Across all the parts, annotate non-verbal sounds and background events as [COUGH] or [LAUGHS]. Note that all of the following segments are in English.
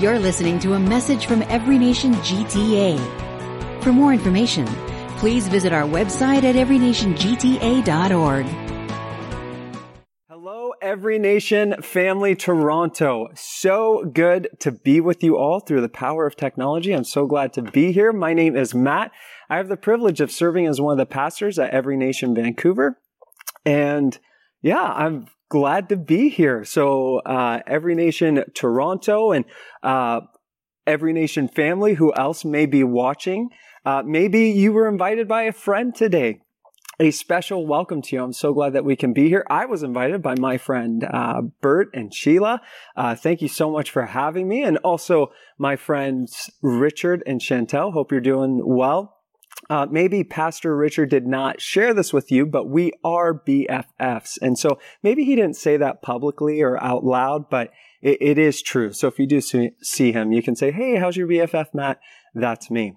You're listening to a message from Every Nation GTA. For more information, please visit our website at everynationgta.org. Hello, Every Nation family Toronto. So good to be with you all through the power of technology. I'm so glad to be here. My name is Matt. I have the privilege of serving as one of the pastors at Every Nation Vancouver. And yeah, I'm glad to be here. So, uh, Every Nation Toronto and, uh, Every Nation family, who else may be watching? Uh, maybe you were invited by a friend today. A special welcome to you. I'm so glad that we can be here. I was invited by my friend uh, Bert and Sheila. Uh, thank you so much for having me, and also my friends Richard and Chantel. Hope you're doing well. Uh, maybe Pastor Richard did not share this with you, but we are BFFs. And so maybe he didn't say that publicly or out loud, but it, it is true. So if you do see, see him, you can say, Hey, how's your BFF, Matt? That's me.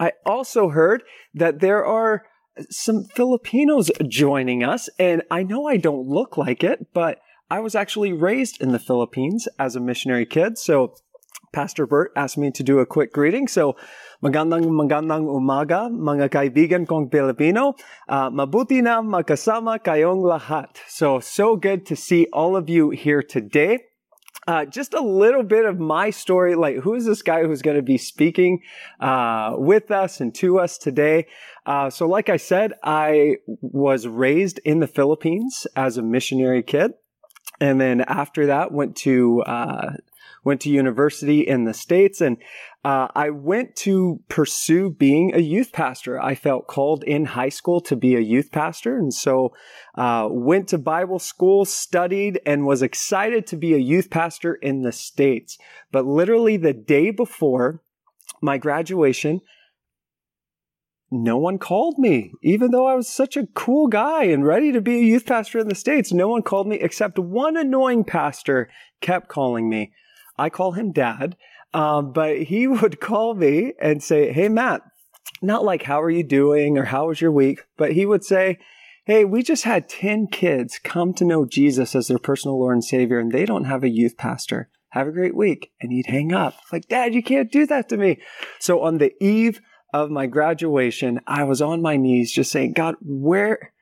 I also heard that there are some Filipinos joining us, and I know I don't look like it, but I was actually raised in the Philippines as a missionary kid. So Pastor Bert asked me to do a quick greeting. So Magandang magandang umaga, mga kaibigan kong Pilipino. Uh, mabuti na magkasama kayong lahat. So, so good to see all of you here today. Uh, just a little bit of my story. Like, who is this guy who's going to be speaking uh, with us and to us today? Uh, so, like I said, I was raised in the Philippines as a missionary kid, and then after that, went to uh, went to university in the States and uh, I went to pursue being a youth pastor. I felt called in high school to be a youth pastor. And so, uh, went to Bible school, studied, and was excited to be a youth pastor in the States. But literally the day before my graduation, no one called me, even though I was such a cool guy and ready to be a youth pastor in the States. No one called me except one annoying pastor kept calling me. I call him dad. Um, but he [LAUGHS] would call me and say, Hey, Matt, not like, how are you doing or how was your week? But he would say, Hey, we just had 10 kids come to know Jesus as their personal Lord and Savior, and they don't have a youth pastor. Have a great week. And he'd hang up. Like, Dad, you can't do that to me. So on the eve of my graduation, I was on my knees just saying, God, where,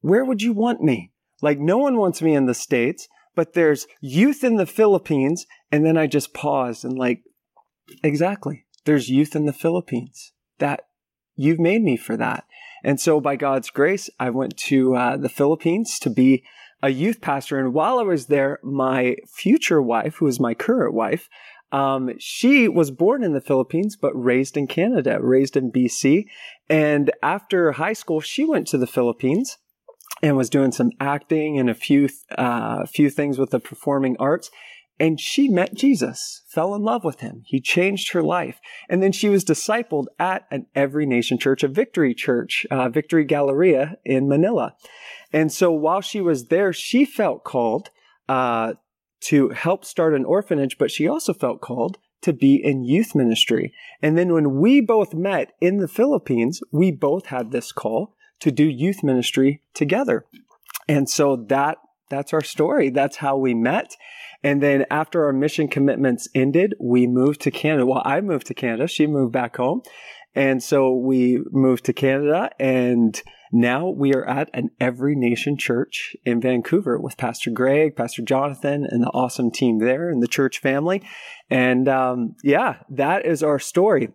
where would you want me? Like, no one wants me in the States, but there's youth in the Philippines. And then I just paused and like, Exactly. There's youth in the Philippines. That you've made me for that. And so by God's grace, I went to uh, the Philippines to be a youth pastor. And while I was there, my future wife, who is my current wife, um, she was born in the Philippines, but raised in Canada, raised in BC. And after high school, she went to the Philippines and was doing some acting and a few, uh, few things with the performing arts. And she met Jesus, fell in love with him. He changed her life. And then she was discipled at an Every Nation church, a Victory church, uh, Victory Galleria in Manila. And so while she was there, she felt called uh, to help start an orphanage, but she also felt called to be in youth ministry. And then when we both met in the Philippines, we both had this call to do youth ministry together. And so that that's our story. That's how we met. And then after our mission commitments ended, we moved to Canada. Well, I moved to Canada. She moved back home. And so we moved to Canada and now we are at an Every Nation church in Vancouver with Pastor Greg, Pastor Jonathan, and the awesome team there and the church family. And um, yeah, that is our story.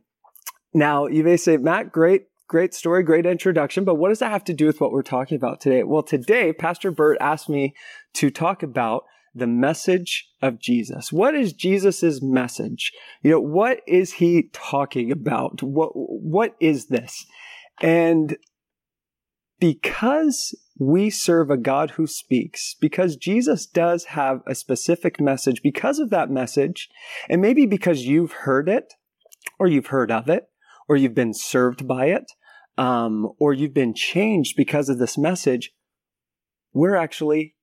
Now, you may say, Matt, great, great story, great introduction, but what does that have to do with what we're talking about today? Well, today, Pastor Bert asked me to talk about the message of Jesus. What is Jesus's message? You know, what is he talking about? What, what is this? And because we serve a God who speaks, because Jesus does have a specific message, because of that message, and maybe because you've heard it, or you've heard of it, or you've been served by it, um, or you've been changed because of this message, we're actually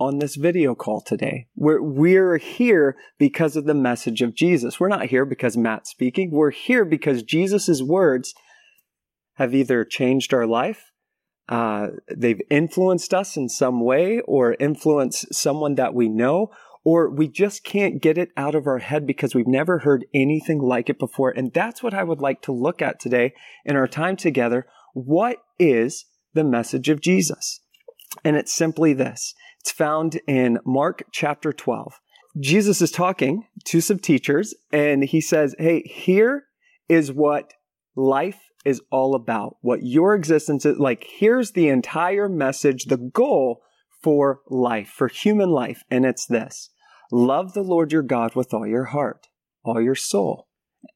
on this video call today. We're, we're here because of the message of Jesus. We're not here because Matt's speaking. We're here because Jesus' words have either changed our life, uh, they've influenced us in some way, or influenced someone that we know, or we just can't get it out of our head because we've never heard anything like it before. And that's what I would like to look at today in our time together. What is the message of Jesus? And it's simply this. It's found in Mark chapter 12. Jesus is talking to some teachers and he says, Hey, here is what life is all about, what your existence is like. Here's the entire message, the goal for life, for human life. And it's this love the Lord your God with all your heart, all your soul,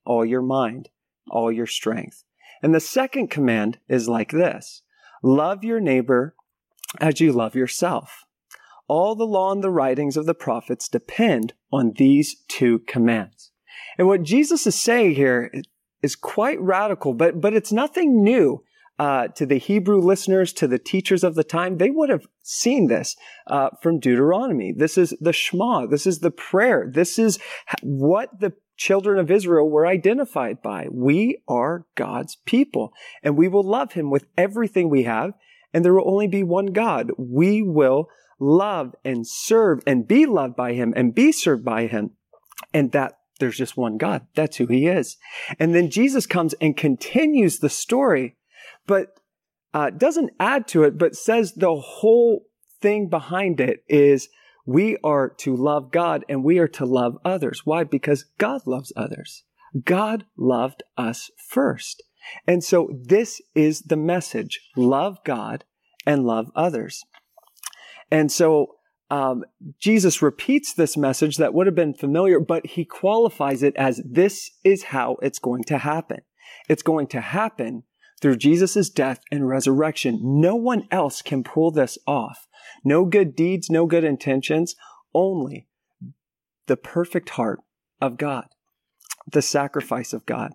all your mind, all your strength. And the second command is like this love your neighbor as you love yourself. All the law and the writings of the prophets depend on these two commands. And what Jesus is saying here is quite radical, but, but it's nothing new. Uh, to the Hebrew listeners, to the teachers of the time, they would have seen this uh, from Deuteronomy. This is the Shema. This is the prayer. This is what the children of Israel were identified by. We are God's people, and we will love Him with everything we have, and there will only be one God. We will love and serve and be loved by Him and be served by Him. And that there's just one God. That's who he is. And then Jesus comes and continues the story, but uh, doesn't add to it, but says the whole thing behind it is we are to love God and we are to love others. Why? Because God loves others. God loved us first. And so this is the message. Love God and love others. And so um, Jesus repeats this message that would have been familiar, but he qualifies it as this is how it's going to happen. It's going to happen through Jesus' death and resurrection. No one else can pull this off. No good deeds, no good intentions, only the perfect heart of God, the sacrifice of God.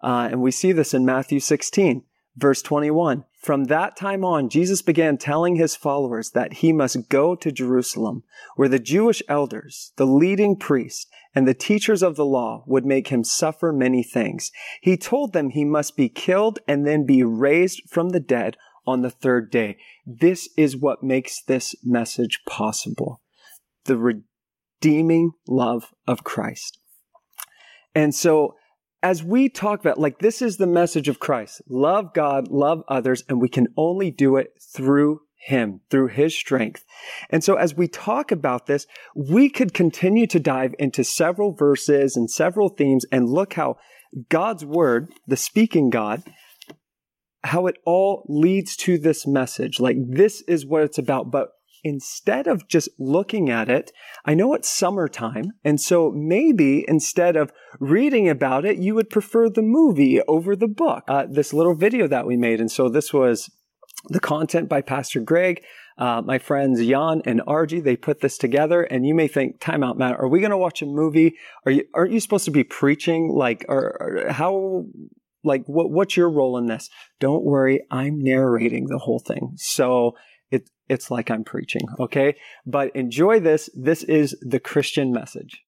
Uh, and we see this in Matthew 16. Verse 21 From that time on, Jesus began telling his followers that he must go to Jerusalem, where the Jewish elders, the leading priests, and the teachers of the law would make him suffer many things. He told them he must be killed and then be raised from the dead on the third day. This is what makes this message possible the redeeming love of Christ. And so, as we talk about, like, this is the message of Christ love God, love others, and we can only do it through Him, through His strength. And so, as we talk about this, we could continue to dive into several verses and several themes and look how God's Word, the speaking God, how it all leads to this message. Like, this is what it's about. But instead of just looking at it, I know it's summertime. And so maybe instead of reading about it, you would prefer the movie over the book, uh, this little video that we made. And so this was the content by Pastor Greg. Uh, my friends Jan and Argy, they put this together, and you may think, "Time out, Matt. Are we going to watch a movie? Are you? Aren't you supposed to be preaching? Like, or, or how? Like, what? What's your role in this? Don't worry, I'm narrating the whole thing. So it, it's like I'm preaching, okay? But enjoy this. This is the Christian message.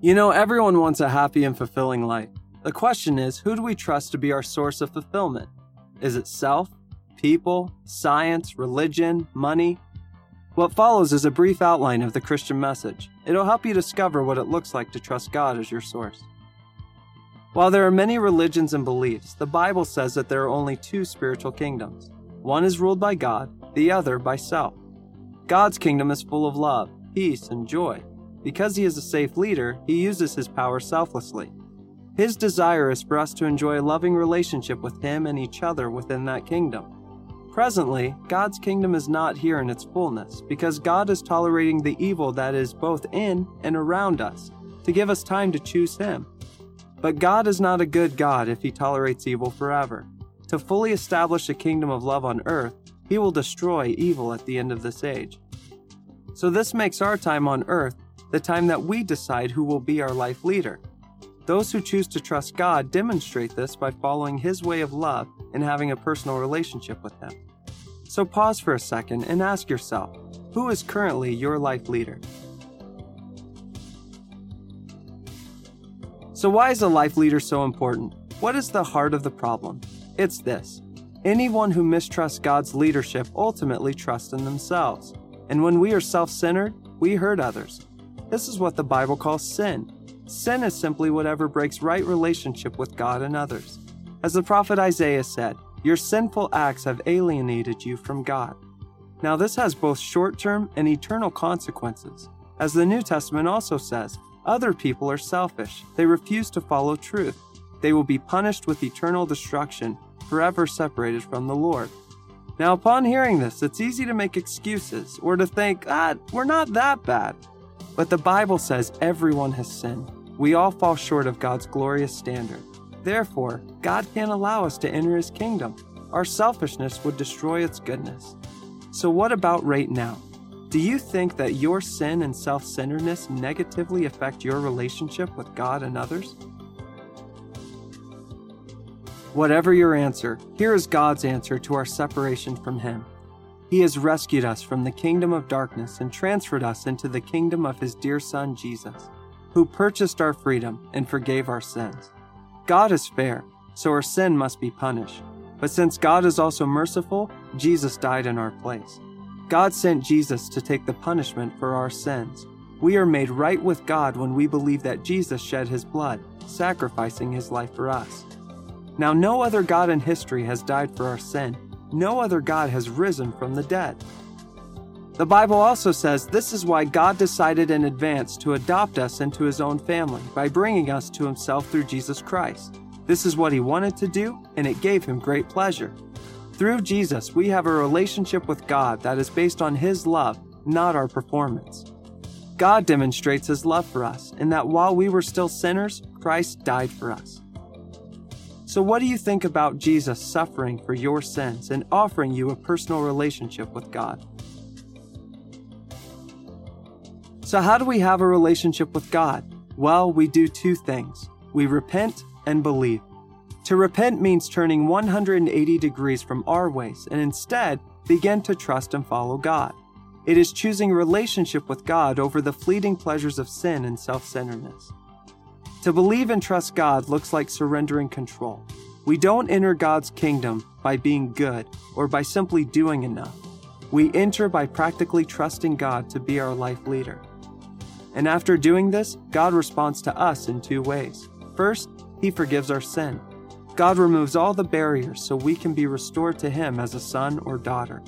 You know, everyone wants a happy and fulfilling life. The question is, who do we trust to be our source of fulfillment? Is it self, people, science, religion, money? What follows is a brief outline of the Christian message. It'll help you discover what it looks like to trust God as your source. While there are many religions and beliefs, the Bible says that there are only two spiritual kingdoms one is ruled by God, the other by self. God's kingdom is full of love, peace, and joy. Because he is a safe leader, he uses his power selflessly. His desire is for us to enjoy a loving relationship with him and each other within that kingdom. Presently, God's kingdom is not here in its fullness because God is tolerating the evil that is both in and around us to give us time to choose Him. But God is not a good God if He tolerates evil forever. To fully establish a kingdom of love on earth, he will destroy evil at the end of this age. So, this makes our time on earth the time that we decide who will be our life leader. Those who choose to trust God demonstrate this by following His way of love and having a personal relationship with Him. So, pause for a second and ask yourself who is currently your life leader? So, why is a life leader so important? What is the heart of the problem? It's this anyone who mistrusts God's leadership ultimately trusts in themselves. And when we are self centered, we hurt others. This is what the Bible calls sin. Sin is simply whatever breaks right relationship with God and others. As the prophet Isaiah said, Your sinful acts have alienated you from God. Now, this has both short term and eternal consequences. As the New Testament also says, other people are selfish. They refuse to follow truth. They will be punished with eternal destruction, forever separated from the Lord. Now, upon hearing this, it's easy to make excuses or to think, ah, we're not that bad. But the Bible says everyone has sinned. We all fall short of God's glorious standard. Therefore, God can't allow us to enter His kingdom. Our selfishness would destroy its goodness. So, what about right now? Do you think that your sin and self centeredness negatively affect your relationship with God and others? Whatever your answer, here is God's answer to our separation from Him. He has rescued us from the kingdom of darkness and transferred us into the kingdom of His dear Son, Jesus, who purchased our freedom and forgave our sins. God is fair, so our sin must be punished. But since God is also merciful, Jesus died in our place. God sent Jesus to take the punishment for our sins. We are made right with God when we believe that Jesus shed his blood, sacrificing his life for us. Now, no other God in history has died for our sin. No other God has risen from the dead. The Bible also says this is why God decided in advance to adopt us into his own family by bringing us to himself through Jesus Christ. This is what he wanted to do, and it gave him great pleasure. Through Jesus, we have a relationship with God that is based on his love, not our performance. God demonstrates his love for us in that while we were still sinners, Christ died for us. So, what do you think about Jesus suffering for your sins and offering you a personal relationship with God? So, how do we have a relationship with God? Well, we do two things we repent and believe. To repent means turning 180 degrees from our ways and instead begin to trust and follow God. It is choosing relationship with God over the fleeting pleasures of sin and self centeredness. To believe and trust God looks like surrendering control. We don't enter God's kingdom by being good or by simply doing enough. We enter by practically trusting God to be our life leader. And after doing this, God responds to us in two ways. First, He forgives our sin. God removes all the barriers so we can be restored to Him as a son or daughter.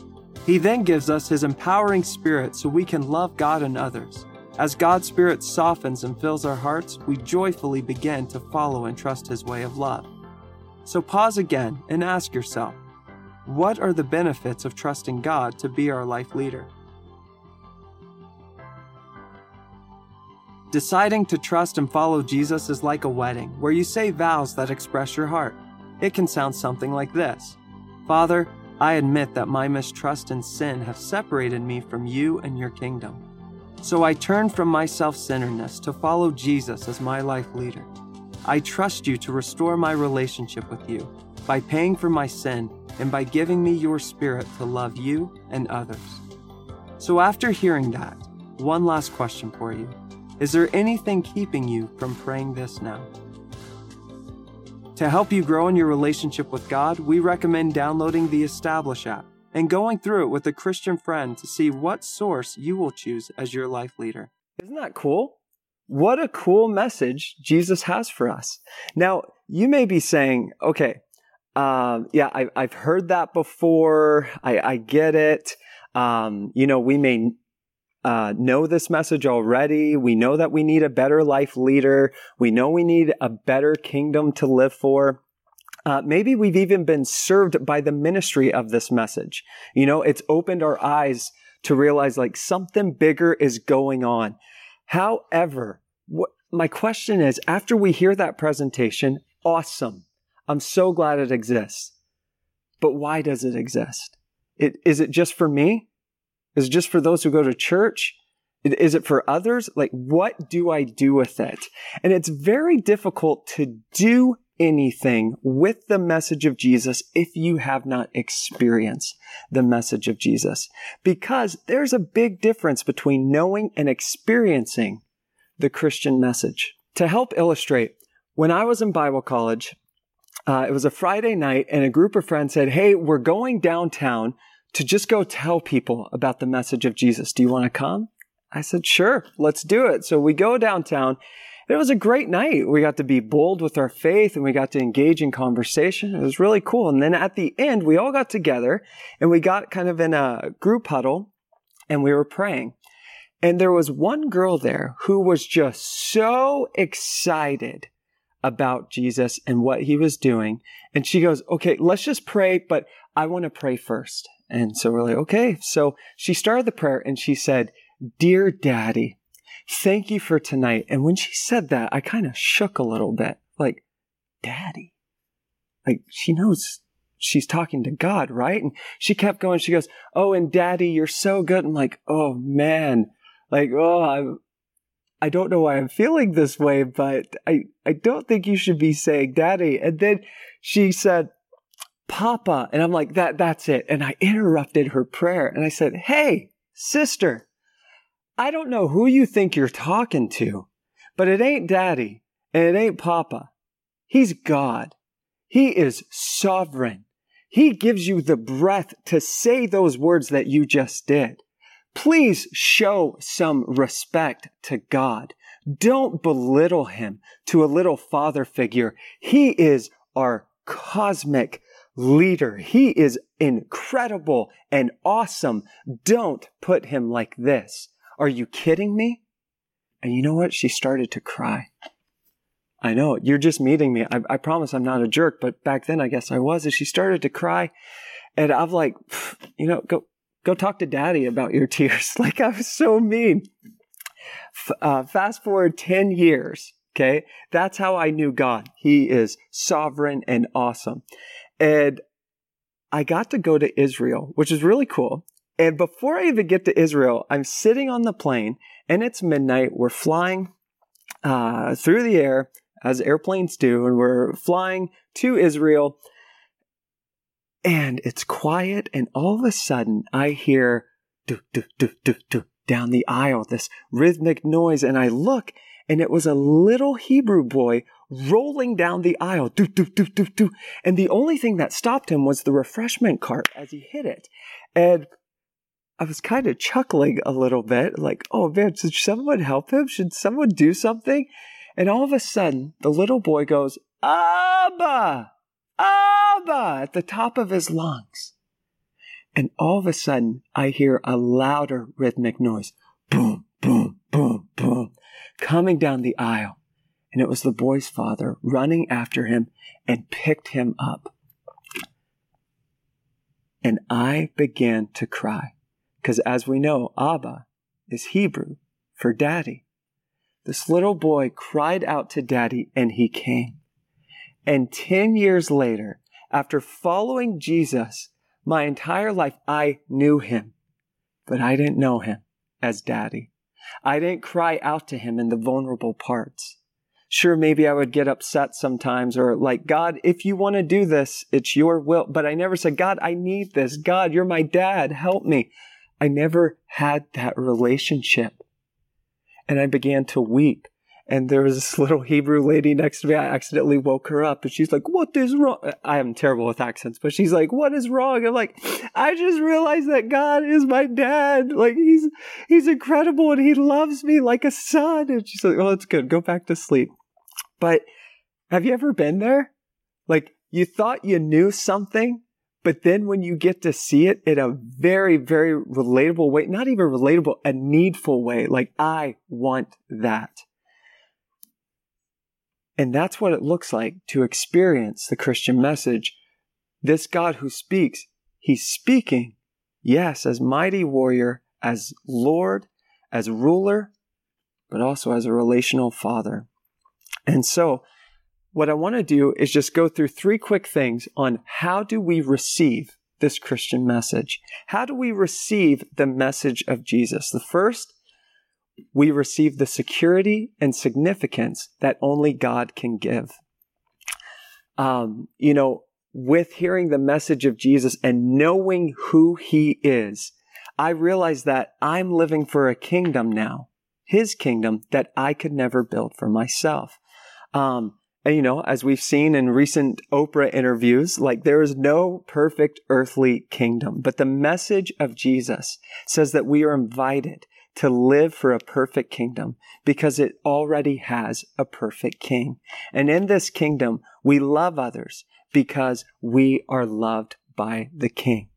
He then gives us His empowering spirit so we can love God and others. As God's Spirit softens and fills our hearts, we joyfully begin to follow and trust His way of love. So pause again and ask yourself what are the benefits of trusting God to be our life leader? Deciding to trust and follow Jesus is like a wedding where you say vows that express your heart. It can sound something like this Father, I admit that my mistrust and sin have separated me from you and your kingdom. So I turn from my self centeredness to follow Jesus as my life leader. I trust you to restore my relationship with you by paying for my sin and by giving me your spirit to love you and others. So, after hearing that, one last question for you Is there anything keeping you from praying this now? To help you grow in your relationship with God, we recommend downloading the Establish app and going through it with a Christian friend to see what source you will choose as your life leader. Isn't that cool? What a cool message Jesus has for us. Now, you may be saying, okay, um, yeah, I, have heard that before. I, I get it. Um, you know, we may uh, know this message already. We know that we need a better life leader. We know we need a better kingdom to live for. Uh, maybe we've even been served by the ministry of this message. You know, it's opened our eyes to realize like something bigger is going on. However, my question is, after we hear that presentation, awesome. I'm so glad it exists. But why does it exist? It, is it just for me? Is it just for those who go to church? Is it for others? Like, what do I do with it? And it's very difficult to do anything with the message of Jesus if you have not experienced the message of Jesus. Because there's a big difference between knowing and experiencing the Christian message. To help illustrate, when I was in Bible college, uh, it was a Friday night and a group of friends said, Hey, we're going downtown to just go tell people about the message of Jesus. Do you want to come? I said, sure, let's do it. So we go downtown. It was a great night. We got to be bold with our faith and we got to engage in conversation. It was really cool. And then at the end, we all got together and we got kind of in a group huddle and we were praying. And there was one girl there who was just so excited about Jesus and what he was doing. And she goes, okay, let's just pray, but I want to pray first. And so we're like, okay. So she started the prayer and she said, Dear Daddy, thank you for tonight. And when she said that, I kind of shook a little bit like, Daddy. Like she knows she's talking to God, right? And she kept going. She goes, Oh, and Daddy, you're so good. I'm like, Oh man, like, oh, I'm, I don't know why I'm feeling this way, but I, I don't think you should be saying Daddy. And then she said, Papa. And I'm like, that, that's it. And I interrupted her prayer and I said, Hey, sister, I don't know who you think you're talking to, but it ain't daddy and it ain't papa. He's God. He is sovereign. He gives you the breath to say those words that you just did. Please show some respect to God. Don't belittle him to a little father figure. He is our cosmic leader. He is incredible and awesome. Don't put him like this. Are you kidding me? And you know what? She started to cry. I know, you're just meeting me. I, I promise I'm not a jerk, but back then I guess I was. And she started to cry. And I'm like, you know, go, go talk to daddy about your [LAUGHS] tears. [LAUGHS] Like I was so mean. F- uh, fast forward 10 years. Okay. That's how I knew God. He is sovereign and awesome. And I got to go to Israel, which is really cool. And before I even get to Israel, I'm sitting on the plane and it's midnight. We're flying uh, through the air as airplanes do, and we're flying to Israel. And it's quiet, and all of a sudden I hear do, do, do, do, do, down the aisle, this rhythmic noise, and I look, and it was a little Hebrew boy rolling down the aisle, do, do, do, do, do. And the only thing that stopped him was the refreshment cart as he hit it. And I was kind of chuckling a little bit, like, oh man, should someone help him? Should someone do something? And all of a sudden, the little boy goes, Abba! Abba! at the top of his lungs. And all of a sudden, I hear a louder rhythmic noise. Boom, boom, boom, boom, coming down the aisle. And it was the boy's father running after him and picked him up. And I began to cry. Because as we know, Abba is Hebrew for daddy. This little boy cried out to daddy and he came. And 10 years later, after following Jesus my entire life, I knew him, but I didn't know him as daddy. I didn't cry out to him in the vulnerable parts. Sure, maybe I would get upset sometimes or like, God, if you want to do this, it's your will. But I never said, God, I need this. God, you're my dad. Help me. I never had that relationship. And I began to weep. And there was this [LAUGHS] little Hebrew lady next to me. I accidentally woke her up and she's like, What is wrong? I am terrible with accents, but she's like, What is wrong? I'm like, I just realized that God is my dad. Like he's, he's incredible and he loves me like a son. And she's like, Oh, that's good. Go back to sleep. But have you ever been there? Like you thought you knew something but then when you get to see it in a very, very relatable way, not even relatable, a needful way, like I want that. And that's what it looks like to experience the Christian message. This God who speaks, he's speaking, yes, as mighty warrior, as Lord, as ruler, but also as a relational father. And so what I want to do is just go through three quick things on how do we receive this Christian message? How do we receive the message of Jesus? The first, we receive the security and significance that only God can give. Um, you know, with hearing the message of Jesus and knowing who he is, I realize that I'm living for a kingdom now, his kingdom that I could never build for myself. Um, you know, as we've seen in recent Oprah interviews, like there is no perfect earthly kingdom, but the message of Jesus says that we are invited to live for a perfect kingdom because it already has a perfect king. And in this kingdom, we love others because we are loved by the king.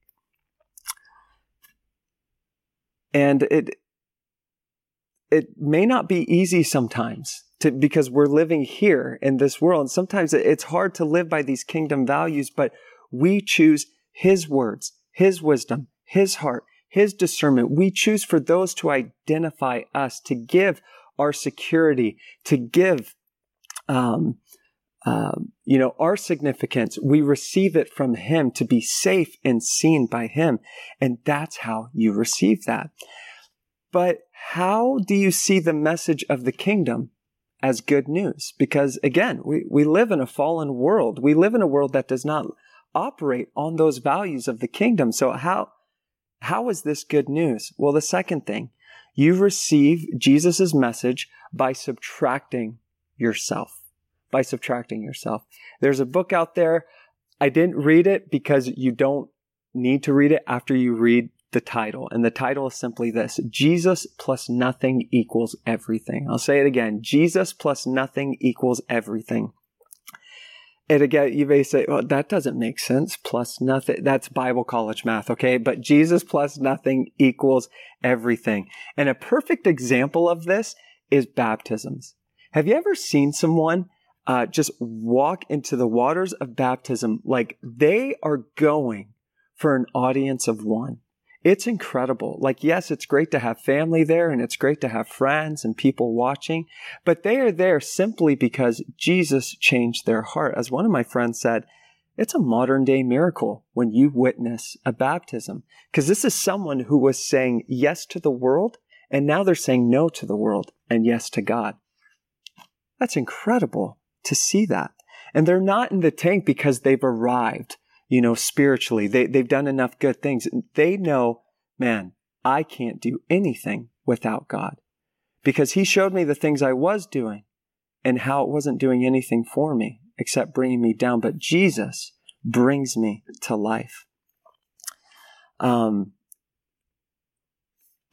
And it, it may not be easy sometimes to, because we're living here in this world. And sometimes it's hard to live by these kingdom values, but we choose his words, his wisdom, his heart, his discernment. We choose for those to identify us, to give our security, to give, um, um, you know, our significance. We receive it from him to be safe and seen by him. And that's how you receive that. But how do you see the message of the kingdom as good news? Because again, we, we live in a fallen world. We live in a world that does not operate on those values of the kingdom. So how, how is this good news? Well, the second thing, you receive Jesus' message by subtracting yourself. By subtracting yourself. There's a book out there. I didn't read it because you don't need to read it after you read the title. And the title is simply this Jesus plus nothing equals everything. I'll say it again Jesus plus nothing equals everything. And again, you may say, well, that doesn't make sense. Plus nothing. That's Bible college math, okay? But Jesus plus nothing equals everything. And a perfect example of this is baptisms. Have you ever seen someone uh, just walk into the waters of baptism like they are going for an audience of one? It's incredible. Like, yes, it's great to have family there and it's great to have friends and people watching, but they are there simply because Jesus changed their heart. As one of my friends said, it's a modern day miracle when you witness a baptism because this is someone who was saying yes to the world and now they're saying no to the world and yes to God. That's incredible to see that. And they're not in the tank because they've arrived you know, spiritually. They, they've done enough good things. They know, man, I can't do anything without God because he showed me the things I was doing and how it wasn't doing anything for me except bringing me down. But Jesus brings me to life. Um,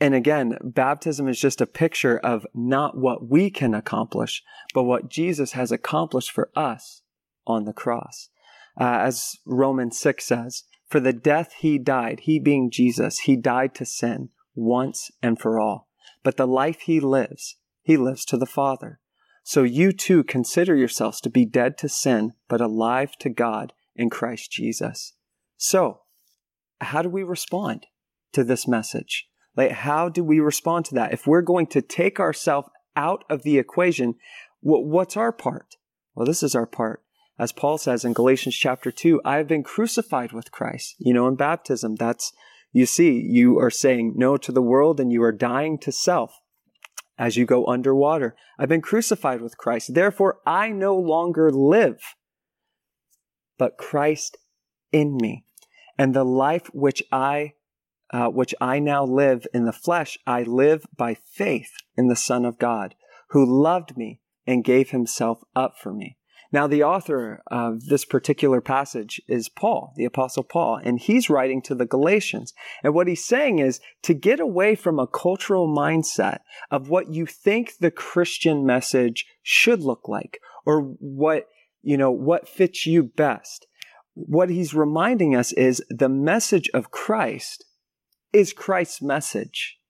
and again, baptism is just a picture of not what we can accomplish, but what Jesus has accomplished for us on the cross uh, as Romans 6 says, For the death he died, he being Jesus, he died to sin once and for all. But the life he lives, he lives to the Father. So you too consider yourselves to be dead to sin, but alive to God in Christ Jesus. So, how do we respond to this message? Like, how do we respond to that? If we're going to take ourselves out of the equation, what's our part? Well, this is our part as Paul says in Galatians chapter 2, I have been crucified with Christ. You know, in baptism, that's, you see, you are saying no to the world and you are dying to self as you go underwater. I've been crucified with Christ. Therefore, I no longer live, but Christ in me. And the life which I uh, which I now live in the flesh, I live by faith in the Son of God, who loved me and gave himself up for me. Now, the author of this particular passage is Paul, the Apostle Paul, and he's writing to the Galatians. And what he's saying is to get away from a cultural mindset of what you think the Christian message should look like or what, you know, what fits you best. What he's reminding us is the message of Christ is Christ's message.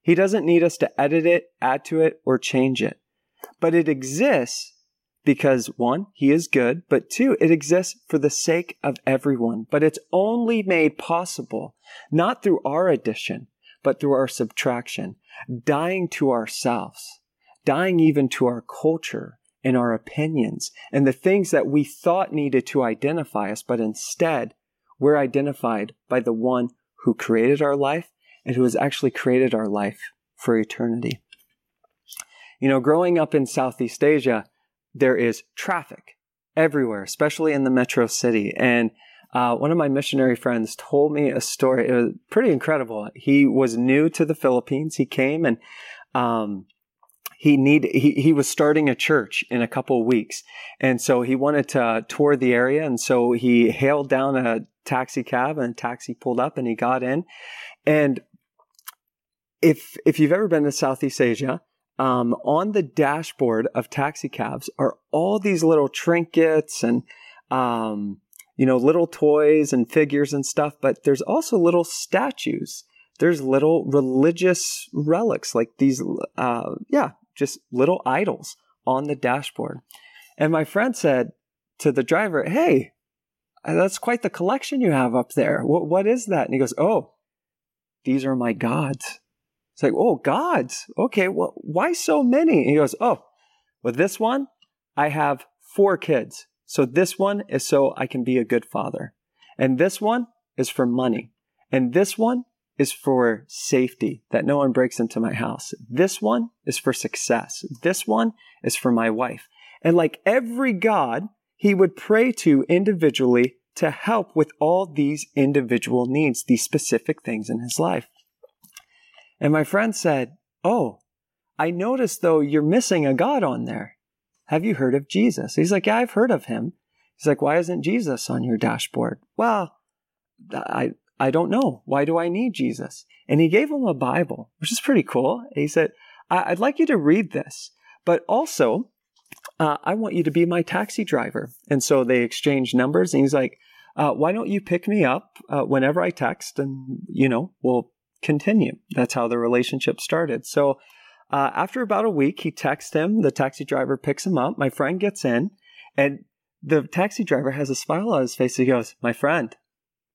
He doesn't need us to edit it, add to it, or change it. But it exists because one, he is good, but two, it exists for the sake of everyone. But it's only made possible not through our addition, but through our subtraction, dying to ourselves, dying even to our culture and our opinions and the things that we thought needed to identify us, but instead we're identified by the one who created our life and who has actually created our life for eternity. You know, growing up in Southeast Asia, there is traffic everywhere, especially in the metro city. And uh, one of my missionary friends told me a story. It was pretty incredible. He was new to the Philippines. He came and um, he need he, he was starting a church in a couple of weeks and so he wanted to tour the area and so he hailed down a taxi cab and a taxi pulled up and he got in and if if you've ever been to southeast asia um, on the dashboard of taxi cabs are all these little trinkets and um, you know little toys and figures and stuff but there's also little statues there's little religious relics like these uh, yeah just little idols on the dashboard. And my friend said to the driver, Hey, that's quite the collection you have up there. What, what is that? And he goes, Oh, these are my gods. It's like, Oh, gods. Okay. Well, why so many? And he goes, Oh, with this one, I have four kids. So this one is so I can be a good father. And this one is for money. And this one is for safety, that no one breaks into my house. This one is for success. This one is for my wife. And like every God, he would pray to individually to help with all these individual needs, these specific things in his life. And my friend said, Oh, I noticed though you're missing a God on there. Have you heard of Jesus? He's like, Yeah, I've heard of him. He's like, Why isn't Jesus on your dashboard? Well, I, I don't know. Why do I need Jesus? And he gave him a Bible, which is pretty cool. He said, I- would like you to read this, but also, uh, I want you to be my taxi driver. And so they exchanged numbers, and he's like, uh, why don't you pick me up uh, whenever I text and, you know, we'll continue. That's how the relationship started. So uh, after about a week, he texts him. The taxi driver picks him up. My friend gets in, and the taxi driver has a smile on his face. He goes, My friend,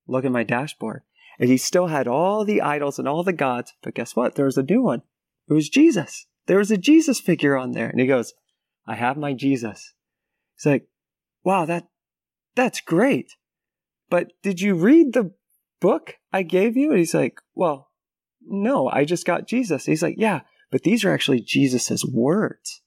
look at my dashboard. And he still had all the idols and all the gods, but guess what? There was a new one. It was Jesus. There was a Jesus figure on there. And he goes, I have my Jesus. He's like, wow, that, that's great. But did you read the book I gave you? And he's like, well, no, I just got Jesus. He's like, yeah, but these are actually Jesus's words.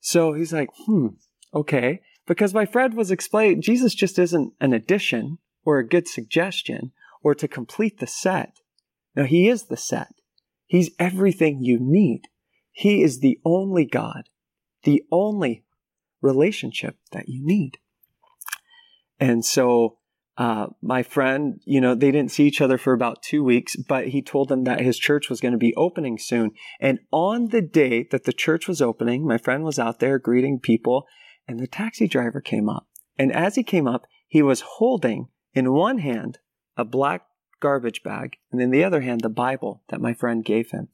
So he's like, hmm, okay. Because my friend was explaining, Jesus just isn't an addition or a good suggestion or to complete the set. No, He is the set. He's everything you need. He is the only God, the only relationship that you need. And so, uh, my friend, you know, they didn't see each other for about two weeks, but he told them that his church was going to be opening soon. And on the day that the church was opening, my friend was out there greeting people, and the taxi driver came up. And as he came up, he was holding in one hand a black garbage bag, and in the other hand the Bible that my friend gave him.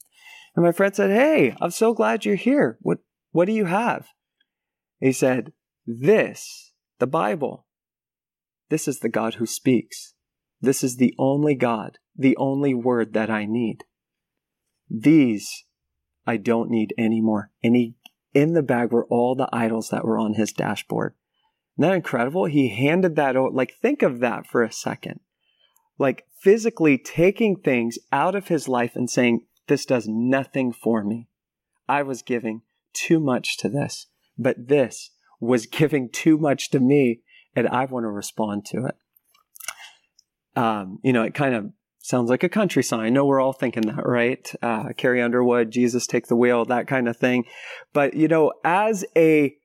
And my friend said, Hey, I'm so glad you're here. What what do you have? He said, This, the Bible. This is the God who speaks. This is the only God, the only word that I need. These I don't need anymore. And he, in the bag were all the idols that were on his dashboard. Isn't that incredible? He handed that over. Like, think of that for a second. Like, physically taking things out of his life and saying, This does nothing for me. I was giving too much to this, but this was giving too much to me, and I want to respond to it. Um, you know, it kind of sounds like a country song. I know we're all thinking that, right? Uh, Carrie Underwood, Jesus Take the Wheel, that kind of thing. But, you know, as a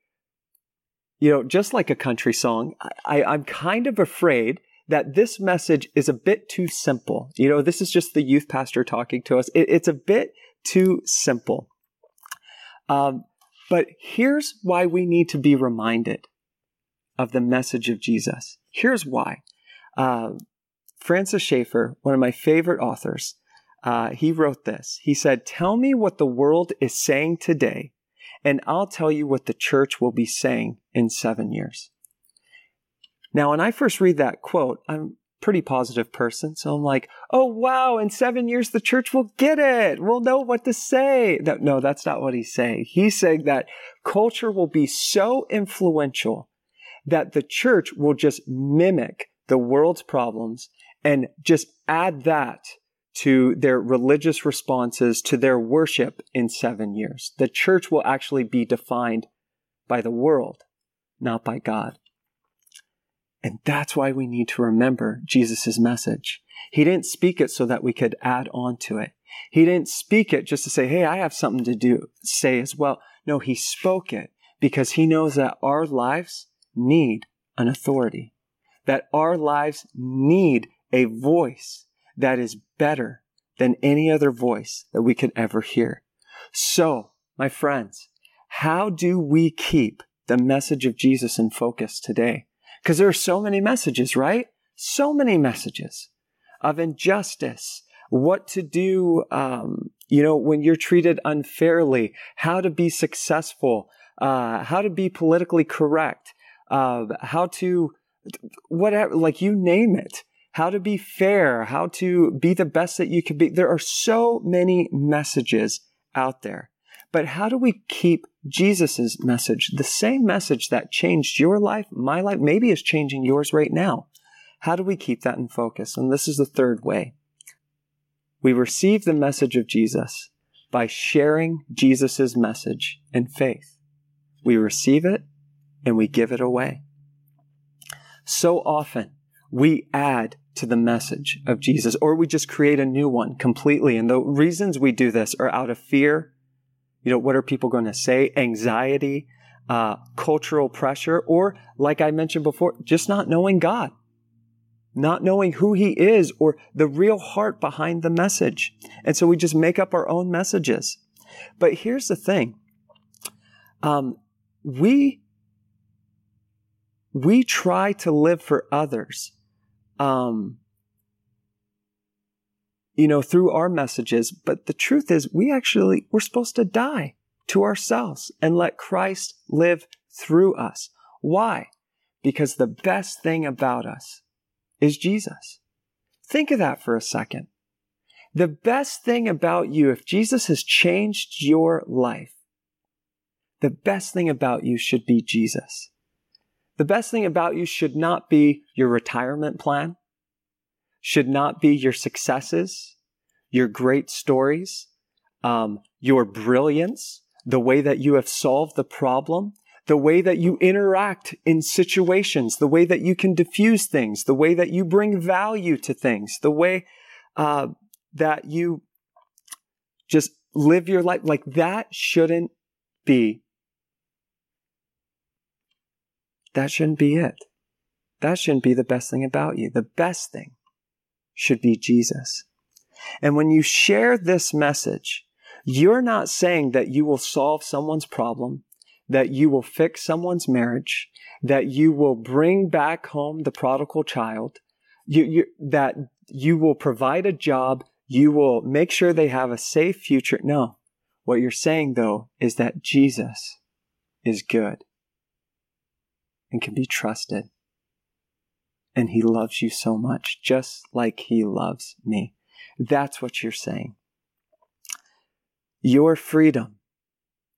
you know, just like a country song, I, I'm kind of afraid that this message is a bit too simple. You know, this is just the youth pastor talking to us. It, it's a bit too simple. Um, but here's why we need to be reminded of the message of Jesus. Here's why. Uh, Francis Schaeffer, one of my favorite authors, uh, he wrote this. He said, Tell me what the world is saying today and I'll tell you what the church will be saying in seven years. Now, when I first read that quote, I'm pretty positive person. So I'm like, oh, wow, in seven years, the church will get it. We'll know what to say. No, no that's not what he's saying. He's saying that culture will be so influential that the church will just mimic the world's problems and just add that to their religious responses to their worship in seven years. The church will actually be defined by the world, not by God. And that's why we need to remember Jesus' message. He didn't speak it so that we could add on to it. He didn't speak it just to say, Hey, I have something to do, say as well. No, he spoke it because he knows that our lives need an authority, that our lives need a voice that is better than any other voice that we could ever hear. So, my friends, how do we keep the message of Jesus in focus today? Because there are so many messages, right? So many messages of injustice, what to do, um, you know, when you're treated unfairly, how to be successful, uh, how to be politically correct, uh, how to, whatever, like you name it, how to be fair, how to be the best that you can be. There are so many messages out there. But how do we keep Jesus' message, the same message that changed your life, my life, maybe is changing yours right now? How do we keep that in focus? And this is the third way. We receive the message of Jesus by sharing Jesus' message in faith. We receive it and we give it away. So often we add to the message of Jesus or we just create a new one completely. And the reasons we do this are out of fear. You know, what are people going to say? Anxiety, uh, cultural pressure, or like I mentioned before, just not knowing God, not knowing who He is or the real heart behind the message. And so we just make up our own messages. But here's the thing. Um, we we try to live for others um, you know through our messages but the truth is we actually we're supposed to die to ourselves and let christ live through us. Why? Because the best thing about us is jesus. Think of that for a second. The best thing about you if jesus has changed your life the best thing about you should be Jesus. The best thing about you should not be your retirement plan, should not be your successes, your great stories, um, your brilliance, the way that you have solved the problem, the way that you interact in situations, the way that you can diffuse things, the way that you bring value to things, the way uh, that you just live your life. Like that shouldn't be that shouldn't be it. That shouldn't be the best thing about you. The best thing should be Jesus. And when you share this message, you're not saying that you will solve someone's problem, that you will fix someone's marriage, that you will bring back home the prodigal child, you, you, that you will provide a job, you will make sure they have a safe future. No. What you're saying, though, is that Jesus is good and can be trusted. And he loves you so much, just like he loves me. That's what you're saying. Your freedom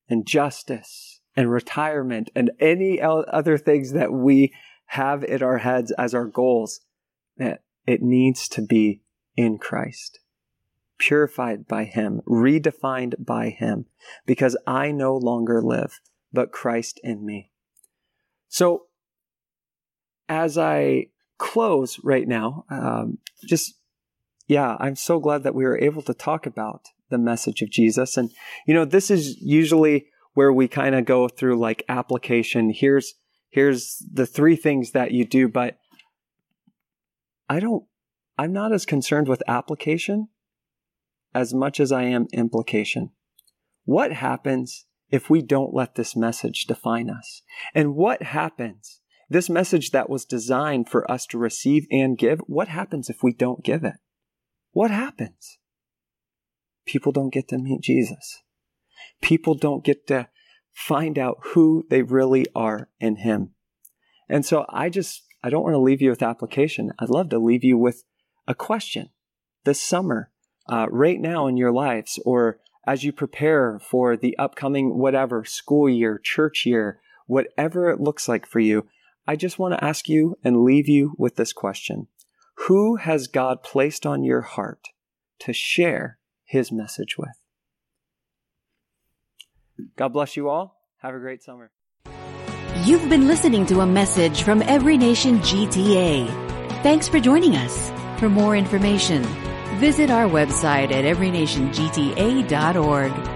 and justice and retirement and any other things that we have in our heads as our goals, that it needs to be in Christ, purified by Him, redefined by Him, because I no longer live, but Christ in me. So, as I close right now, um, just yeah, I'm so glad that we were able to talk about the message of Jesus. And, you know, this is usually where we kind of go through like application. Here's, here's the three things that you do, but I don't, I'm not as concerned with application as much as I am implication. What happens if we don't let this message define us? And what happens? This message that was designed for us to receive and give, what happens if we don't give it? What happens? People don't get to meet Jesus. People don't get to find out who they really are in Him. And so I just, I don't want to leave you with application. I'd love to leave you with a question this summer, uh, right now in your lives, or as you prepare for the upcoming whatever school year, church year, whatever it looks like for you, I just want to ask you and leave you with this question Who has God placed on your heart to share his message with? God bless you all. Have a great summer. You've been listening to a message from Every Nation GTA. Thanks for joining us. For more information, Visit our website at everynationgta.org.